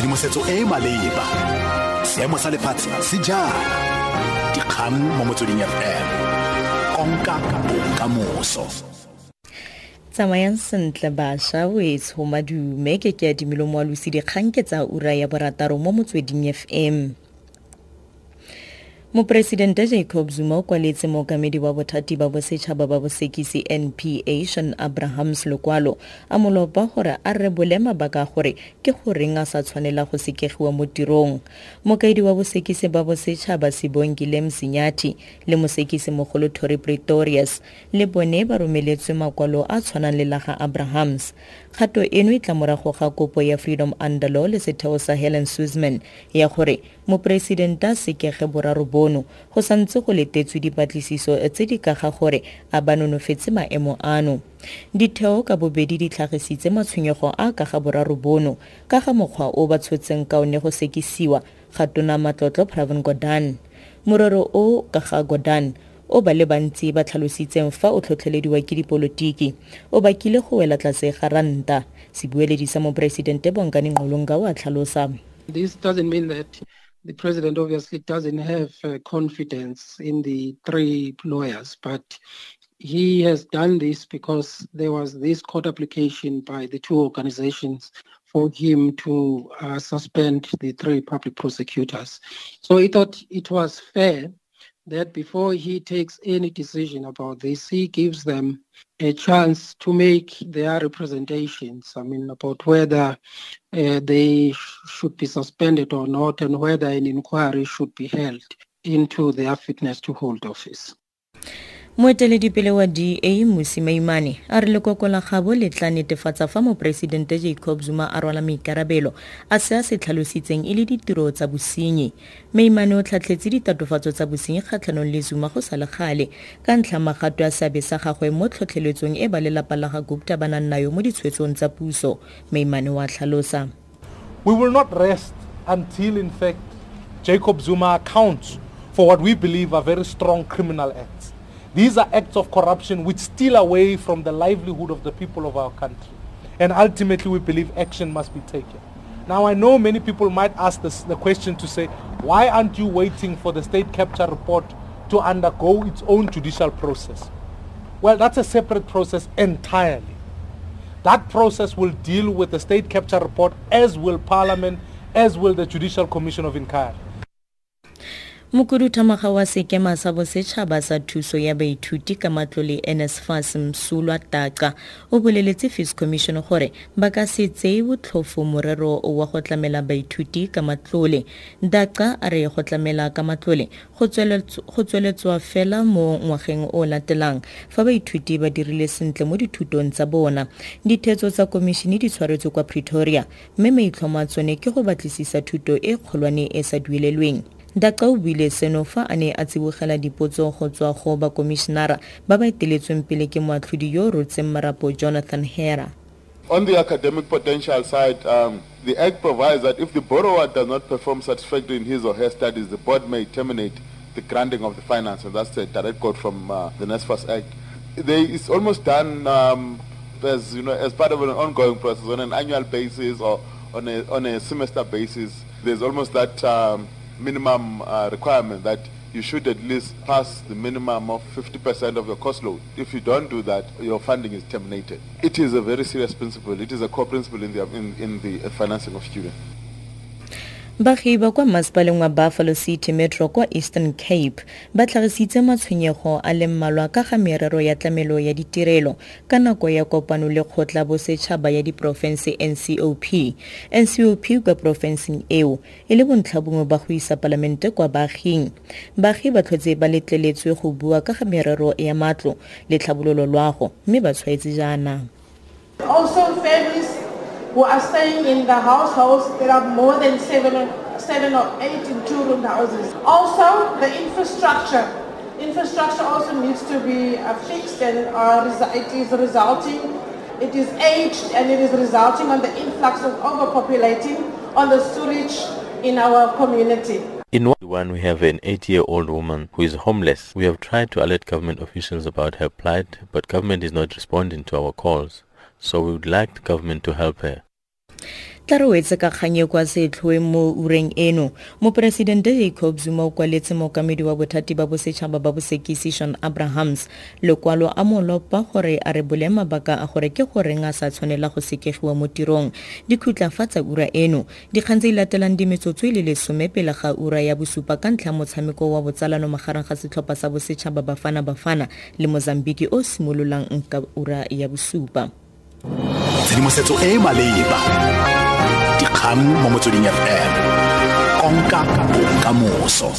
tshedimosetso e e maleba. Seemo sa lefatshe se jang dikgang mo motsweding fm konka bokamoso. Tsamayang sentle bašwa boetsho madume ke ke adimilo moalosi dikgang ke tsa ura ya borataro mo motsweding fm moporesidente jacob zuma o kwaletse mookamedi wa bothati ba bosetšhaba ba bosekisi npa shon abrahams lekwalo a molopa gore a rebole mabaka gore ke goreng a sa tshwanela go sekegiwa mo tirong. Mokaedi wa bosekisi ba bosetšhaba sebongile msinyathi le mosekisi mogolo tori pretorius le bone ba romeletswe makwalo a tshwanang le la ga abrahams. Kgato eno e tla morago ga kopo ya freedom under law le setheo sa helen suzman ya gore moporesidente a sekege boraro bono go santse go letetswe dipatlisiso tse di ka ga gore a ba nonofetse maemo ano. Ditheo ka bobedi di tlhagisitse matshwenyego a ka ga boraro bono ka ga mokgwa o ba tshotseng ka one go sekisiwa ga tona matlotlo pravin gordan morero o ka ga godan o ba le bantsi ba tlhalositseng fa o tlhotlhelediwa ke dipolotiki o bakile go wela tlase ga ranta sebueledi sa moporesidente bonkane ka o a tlhalosa the president obviously doesn't have uh, confidence in the three lawyers, but he has done this because there was this court application by the two organizations for him to uh, suspend the three public prosecutors. So he thought it was fair that before he takes any decision about this, he gives them a chance to make their representations. I mean, about whether uh, they should be suspended or not, and whether an inquiry should be held into their fitness to hold office. Moeteledipele wa da musi maimane a re lekoko la gabo le tla netefatsa fa moporesidente jacob zuma a rwala maikarabelo a se a se tlhalositseng e le ditiro tsa bosenyi. Maimane o tlhatlhetse ditatofatso tsa bosenyi kgatlhanong le zuma go sa le gale ka ntlha magato a seabe sa gagwe mo tlhotlheletsong e ba lelapa la ga gupta ba nang nayo mo ditshwetsong tsa puso maimane wa tlhalosa. We will not rest until in fact jacob zuma accounts for what we believe are very strong criminal acts These are acts of corruption which steal away from the livelihood of the people of our country. And ultimately, we believe action must be taken. Now, I know many people might ask this, the question to say, why aren't you waiting for the state capture report to undergo its own judicial process? Well, that's a separate process entirely. That process will deal with the state capture report as will Parliament, as will the Judicial Commission of Inquiry. Mokuduthamaga wa sekema sa bosetšhaba sa thuso ya baithuti ka matlole nsfas msulwa taqa o boleletse fees commission gore ba ka se tseye botlhofo morero wa go tlamela baithuti ka matlole. Daqa a re go tlamela ka matlole go tsweletswa fela mo ngwageng o latelang. Fa baithuti ba dirile sentle mo dithutong tsa bona dithetso tsa komišene di tshwaretswe kwa pretoria mme maitlhomo a tsone ke go batlisisa thuto e kgolwane e sa duelelweng daca o buile seno fa a ne a tsibogela dipotso go tswa go bakomišenara ba ba eteletsweng pele ke moatlhodi yo o rotseng marapo jonathan heher On the academic potential side, um, the Act provides that if the borrower does not perform satisfactorily in his or her studies, the board may terminate the granting of the finance, and that's a direct quote from uh, the NSFAS Act. They, it's almost done um, as you know as part of an ongoing process on an annual basis or on a on a semester basis. There's almost that. Um, minimum uh, requirement that you should at least pass the minimum of 50% of your cost load. If you don't do that, your funding is terminated. It is a very serious principle. It is a core principle in the, in, in the financing of students. Baagi ba kwa masepaleng wa buffalo city metro kwa eastern cape ba tlhagisitse matshwenyego a le mmalwa ka ga merero ya tlamelo ya ditirelo ka nako ya kopano le kgotla bosetšhaba ya diporofense ncop ncop kwa porofenseng eo e le bontlhabongwe ba go isa palamente kwa baaging. Baagi ba tlhotse ba letleletswe go bua ka ga merero ya matlo le tlhabololo loago mme ba tshwaetse jaana. Also, families who are staying in the households that are more than seven, seven or eight in two-room houses. Also, the infrastructure. Infrastructure also needs to be uh, fixed and uh, it is resulting, it is aged and it is resulting on the influx of overpopulating on the sewage in our community. In one, we have an eight-year-old woman who is homeless. We have tried to alert government officials about her plight, but government is not responding to our calls. So we would like the government to help her. tla re wetse ka kganye kwa setlhoeng mo ureng eno. Moporesidente jacob zuma o kwaletse mookamedi wa bothati ba bosetšhaba ba bosekisi sean abrahams. Lekwalo a mo lopa gore a re bole mabaka a gore ke goreng a sa tshwanela go sekegiwa mo tirong. Di khutlafatsa ura eno. Dikgang tse di latelang di metsotso e le lesome pele ga ura ya bosupa ka ntlha motshameko wa botsalano magareng ga setlhopha sa bosetšhaba bafana bafana le mozambiki o simololang ka ura ya bosupa tshedimosetso e e maleba. Dikgang mo motsweding fm konka bokamoso